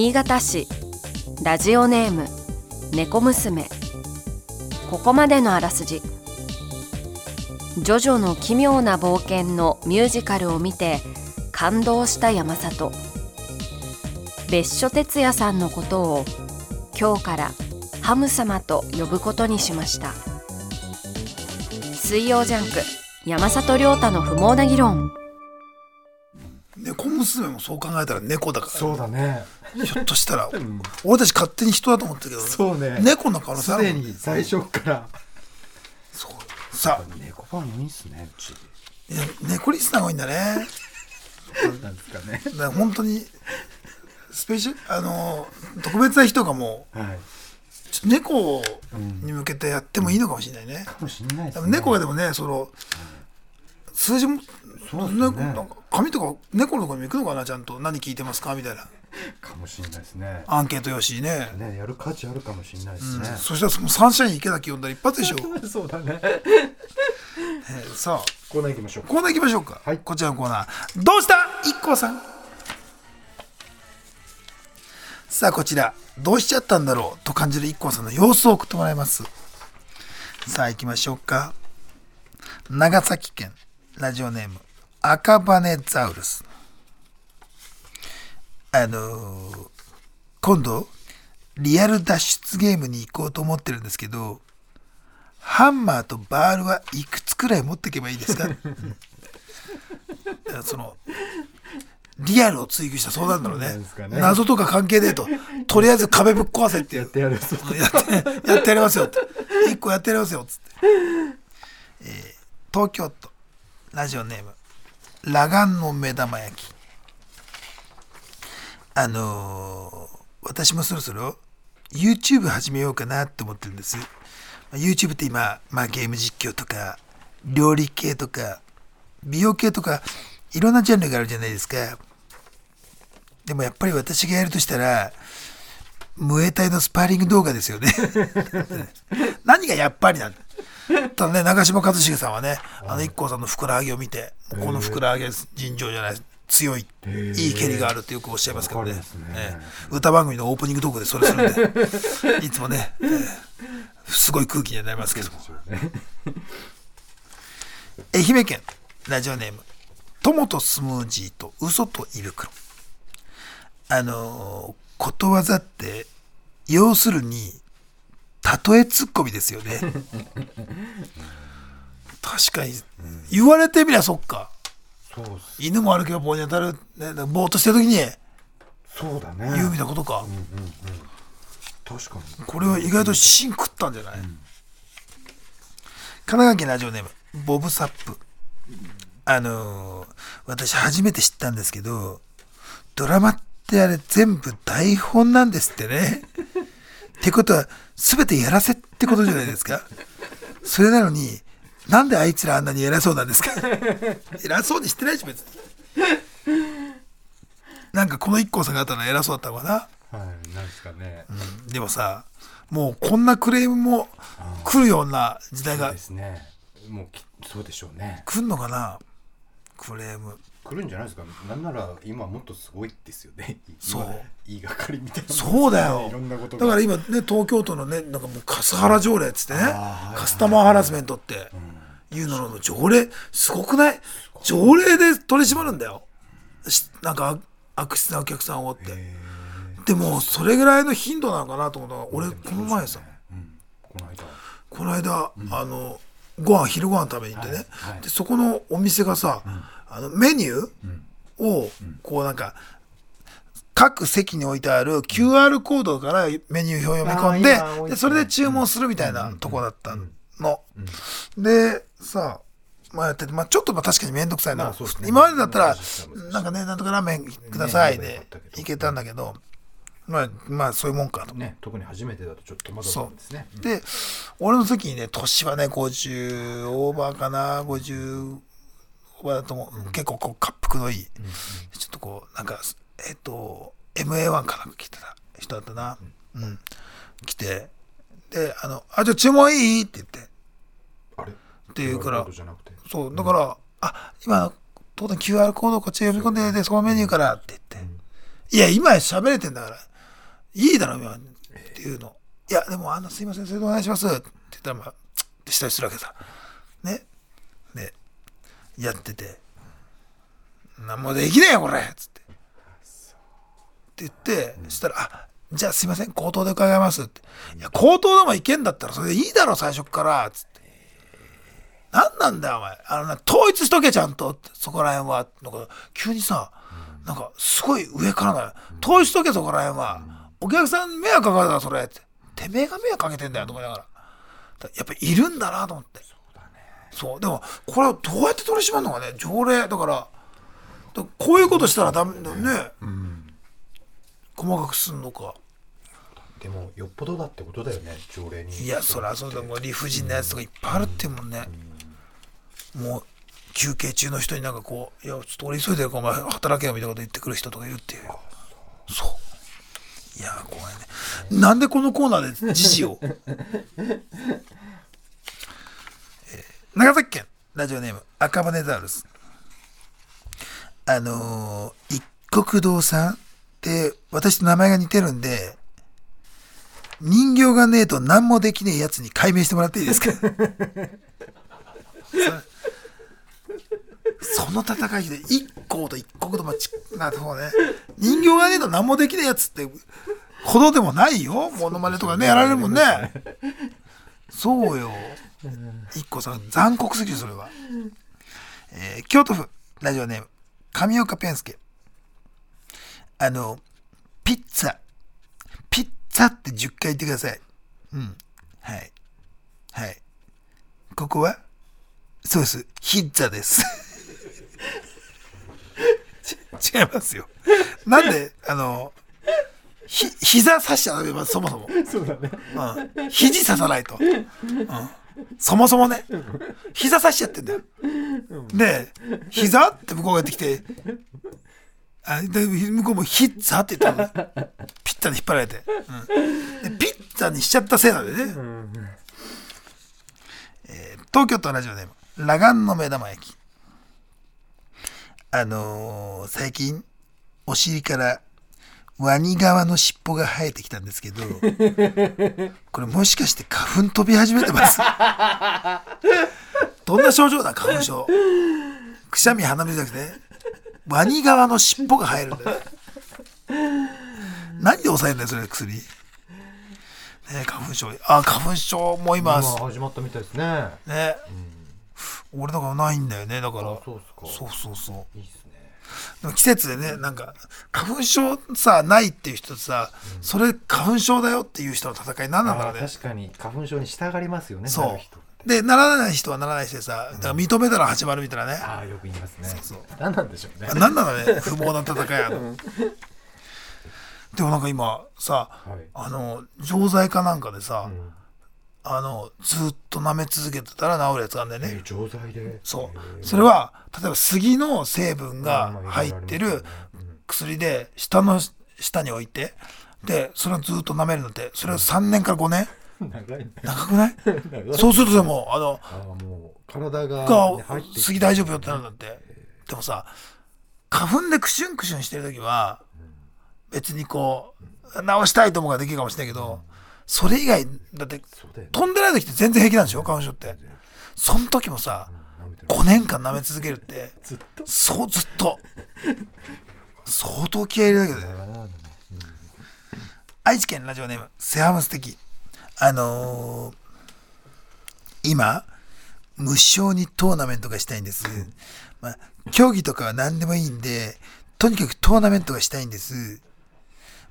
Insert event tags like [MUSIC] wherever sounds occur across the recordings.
新潟市。ラジオネーム猫娘。ここまでのあらすじ。ジョジョの奇妙な冒険のミュージカルを見て感動した山里。別所哲也さんのことを今日からハム様と呼ぶことにしました。水曜ジャンク山里亮太の不毛な議論。猫娘もそう考えたら猫だからそうだねひょっとしたら、俺たち勝手に人だと思ってたけどそうね。猫の可能性あすでるもん。ねに最初から。そう。さあ。猫ファン多いんすねうち。いや猫リスナーが多いんだね。なんですかね。だ本当にスペシャルあの特別な日とかもはい。ちょっと猫に向けてやってもいいのかもしれないね、かもしれないです多ね分猫がでもねその数字もそうね。猫なんか紙とか猫のとこにも行くのかなちゃんと。何聞いてますか？みたいな。かもしれないですね。アンケート用紙にね。ねやる価値あるかもしれないですね、そしたらそのサンシャイン池崎呼んだら一発でしょ、[LAUGHS] そうだね。[LAUGHS] えーさあ。コーナー行きましょうコーナー行きましょうか、はい。こちらのコーナー。どうした？一 k さん。さあこちら。どうしちゃったんだろう？と感じる i k さんの様子を送ってもらいます。さあ行きましょうか。長崎県ラジオネーム赤羽ザウルス。あのー今度リアル脱出ゲームに行こうと思ってるんですけどハンマーとバールはいくつくらい持っていけばいいですか？う [LAUGHS] んそのリアルを追求した相談だろうねなんですかね。謎とか関係ねえと。とりあえず壁ぶっ壊せってやってやるそうやってやりますよって。一個やってやりますよっつって、えー東京都ラジオネーム裸眼の目玉焼き。あのー私もそろそろ YouTube 始めようかなって思ってるんです。まあ YouTube って今、まあ、ゲーム実況とか料理系とか美容系とかいろんなジャンルがあるじゃないですか。でもやっぱり私がやるとしたらムエタイのスパーリング動画ですよね。[LAUGHS] 何がやっぱりなんだ？ただね長嶋一茂さんはねあの IKKO さんのふくらはぎを見てこのふくらはぎは尋常じゃない強いいい蹴りがあるってよくおっしゃいますけどね。ね。ええ歌番組のオープニングトークでそれするんで [LAUGHS] いつもね、ええすごい空気にはなりますけども。愛媛県ラジオネーム友とスムージーと嘘と胃袋あのーことわざって要するに例えツッコミですよね。[LAUGHS] 確かに。言われてみりゃそっか。そうっす。犬も歩けば棒に当たる、ね、ぼーっとしてる時に。そうだね。言うみたいなことか、確かに。これは意外と芯食ったんじゃない、神奈川県ラジオネームボブサップ。あのー私初めて知ったんですけどドラマってあれ全部台本なんですってねってことは全てやらせってことじゃないですか。それなのになんであいつらあんなに偉そうなんですか。偉そうにしてないし別に。なんかこの IKKO さんがあったのは偉そうだったのかな。はいなんですかね、でもさもうこんなクレームも来るような時代がそうですね。もうきそうでしょうね。来んのかな。クレーム来るんじゃないですか？なんなら今もっとすごいですよね。そう。今言いがかりみたいな。そうだよ。いろんなことだから今ね東京都のねなんかもうカスハラ条例っつってねカスタマーハラスメントっていうのの条例すごくない？条例で取り締まるんだよ。しなんか悪質なお客さんをって。でもそれぐらいの頻度なのかなと思ったのが俺この前さ。この間。この間、あのご飯昼ご飯食べに行ってね、はいはい。でそこのお店がさ、あのメニューをこうなんか各席に置いてある QR コードからメニュー表読み込んででそれで注文するみたいなとこだったの。でさまあやってて、まあ、ちょっとまあ確かに面倒くさいな、まあね。今までだったらなんかねなんとかラーメンくださいねでいけたんだけどまあまあそういうもんかと。ね特に初めてだとちょっと戸惑ったんですね。で俺の時にね年はね50オーバーかな50と結構こう滑腹のいい、ちょっとこうなんかえっ、と MA1 かなんか来てた人だったなうん、来てであの「あじゃあ注文いい?」って言ってあれ？っって言うからそうだから「あ今当然 QR コードこっち読み込んででそこのメニューから」って言って、いや、今喋れてんだから、いいだろ、今。っていうの。いや、でも、あの、すいません、それでお願いします。って言ったら、まあ、つってしたりするわけさ。ね。で、やってて、なんもできねえよ、これっつって。って言って、そしたら、あ、じゃあすいません、口頭で伺いますって。いや、口頭でもいけんだったら、それでいいだろ、最初から。つって。何なんだよ、お前。あのな、統一しとけ、ちゃんと。そこら辺は。なんか、急にさ、なんか、すごい上からだよ。統一しとけ、そこら辺は。お客さん迷惑かかるから、それ。って。てめえが迷惑かけてんだよ、と思いながら。やっぱいるんだなと思って。そう。でも、これをどうやって取り締まるのかね、条例。だから、だこういうことしたらダメだよね。細かくすんのか。でもよっぽどだってことだよね条例にいや、そりゃそうだ。もう理不尽なやつとかいっぱいあるってもんね。もう、休憩中の人になんかこう、いや、ちょっと俺急いでるからお前働けよみたいなこと言ってくる人とかいるっていう。そう。いや、怖いね。なんでこのコーナーで時事を、えー長崎県ラジオネーム赤羽ザウルス。あのー一国堂さんって私と名前が似てるんで、人形がねえと何もできねえやつに解明してもらっていいですか？その戦いで一行と一国とまちなそうね。人形がねえと何もできねえやつってほどでもないよ。モノマネとかねやられるもんね。そうよ。一個さん残酷すぎるそれは、えー京都府ラジオネーム上岡ペンスケあのピッツァ。ピッツァって10回言ってください。うん。はい。はい。ここは？そうです。ヒッツァです。ち違いますよ。なんであのひ膝刺しちゃダメまずそもそも。そうだね。うん、肘刺さないと、うん、そもそもね膝刺しちゃってんだよ。で膝って向こうがやってきてあで向こうもヒッツァって言ったのピッツァに引っ張られて、うん、でピッツァにしちゃったせいなんでね、えー東京都ラジオネーム裸眼の目玉焼き。あのー最近お尻からワニ側の尻尾が生えてきたんですけど [LAUGHS] これもしかして花粉飛び始めてます？[LAUGHS] どんな症状だ花粉症。くしゃみ鼻水じゃなくてワニ側の尻尾が生えるんだよ。何で抑えるんだよそれ薬？ねえ花粉症。あ花粉症も今今始まったみたいですね。ね、俺だからないんだよねだから。あそうそうそういいっす季節でねなんか花粉症さないっていう人とさ、それ花粉症だよっていう人の戦い何なんだろうね。確かに。花粉症に従いますよねそう。でならない人はならない人でさだから認めたら始まるみたいなね、ああよく言いますね。そう何なんでしょうね。あ何なのね不毛な戦いやの [LAUGHS] でもなんか今さはい。あの錠剤かなんかでさ、うんあのずっと舐め続けてたら治るやつがあるんだよね、えー錠剤で。そう。えー。それは例えば杉の成分が入ってる薬で下の下に置いてでそれをずっと舐めるのってそれを3年から5年？うん長いね。長くない？そうするとでもあのあーもう体ががね杉大丈夫よってなるんだって。でもさ花粉でクシュンクシュンしてる時は別にこう直したいと思うができるかもしれないけどそれ以外だって飛んでない時って全然平気なんでしょ？花粉症って。その時もさ舐めてる。5年間舐め続けるって。ずっと？そうずっと。相当気合い入れるだけどね。愛知県ラジオネームセハムステキあのー今無償にトーナメントがしたいんです、まあ、競技とかは何でもいいんでとにかくトーナメントがしたいんです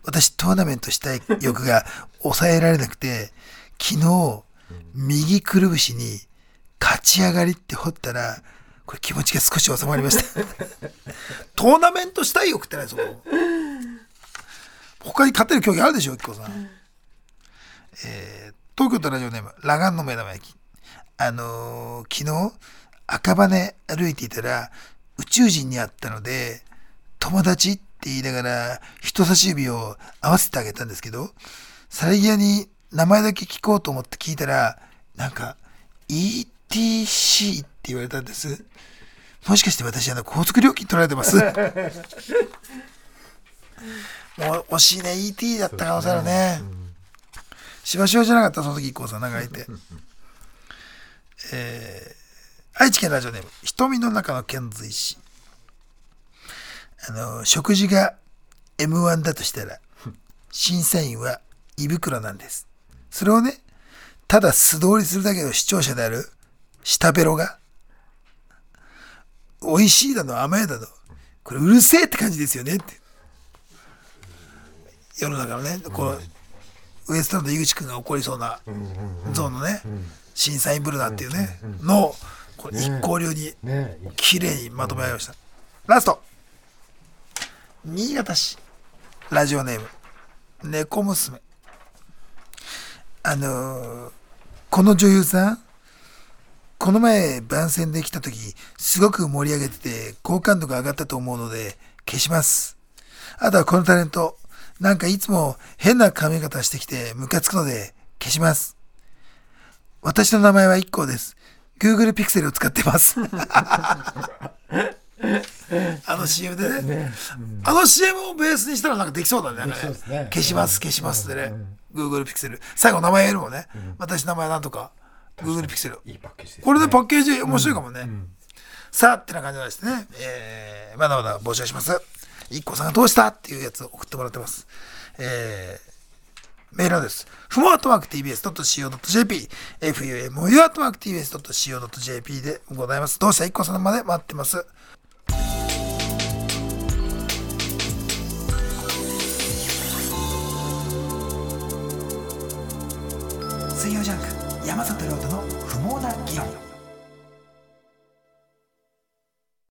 私トーナメントしたい欲が抑えられなくて昨日右くるぶしに勝ち上がりって掘ったらこれ気持ちが少し収まりました [LAUGHS] トーナメントしたい欲ってないそこ他に勝てる競技あるでしょ、一個さん。えー東京都ラジオネーム、裸眼の目玉焼き。あのー昨日、赤羽歩いていたら、宇宙人に会ったので、友達って言いながら、人差し指を合わせてあげたんですけど、さりげに名前だけ聞こうと思って聞いたら、なんか、ETC って言われたんです。もしかして私、あの、高速料金取られてます？[LAUGHS] お惜しいね ET だった可能性あるね。しばしばじゃなかった？その時 IKKO さんなんかいて。えー愛知県ラジオネーム瞳の中の遣隋使あの食事が M1 だとしたら審査員は胃袋なんです。それをねただ素通りするだけの視聴者である下ベロが美味しいだの甘いだのこれうるせえって感じですよねって。世の中のねこのウエストランド井口君が怒りそうなゾーンのね審査員ブルダーっていうねのこれ一行流にね綺麗にまとめられましたラスト新潟市ラジオネーム猫娘あのーこの女優さんこの前番宣で来た時すごく盛り上げてて好感度が上がったと思うので消しますあとはこのタレントなんかいつも変な髪型してきてムカつくので消します私の名前は一 k です。Google Pixel を使ってます。[LAUGHS] あの CM でね。あの CM をベースにしたらなんかできそうだね。ね消します、消しますでね。Google Pixel。最後名前やるもんね。私の名前なんとか。Google Pixel。いいパッケージです、ね、これでパッケージ面白いかもね。さあ、ってな感じですね。えー、まだまだ募集します。IKKO さんがどうしたっていうやつを送ってもらってます。えー、メールアドレス、ふもアットマーク tbs.co.jp、fumu アットマーク tbs.co.jp でございます。どうした？IKKO さんまで待ってます。ジャンク、山里亮太の不毛な議論。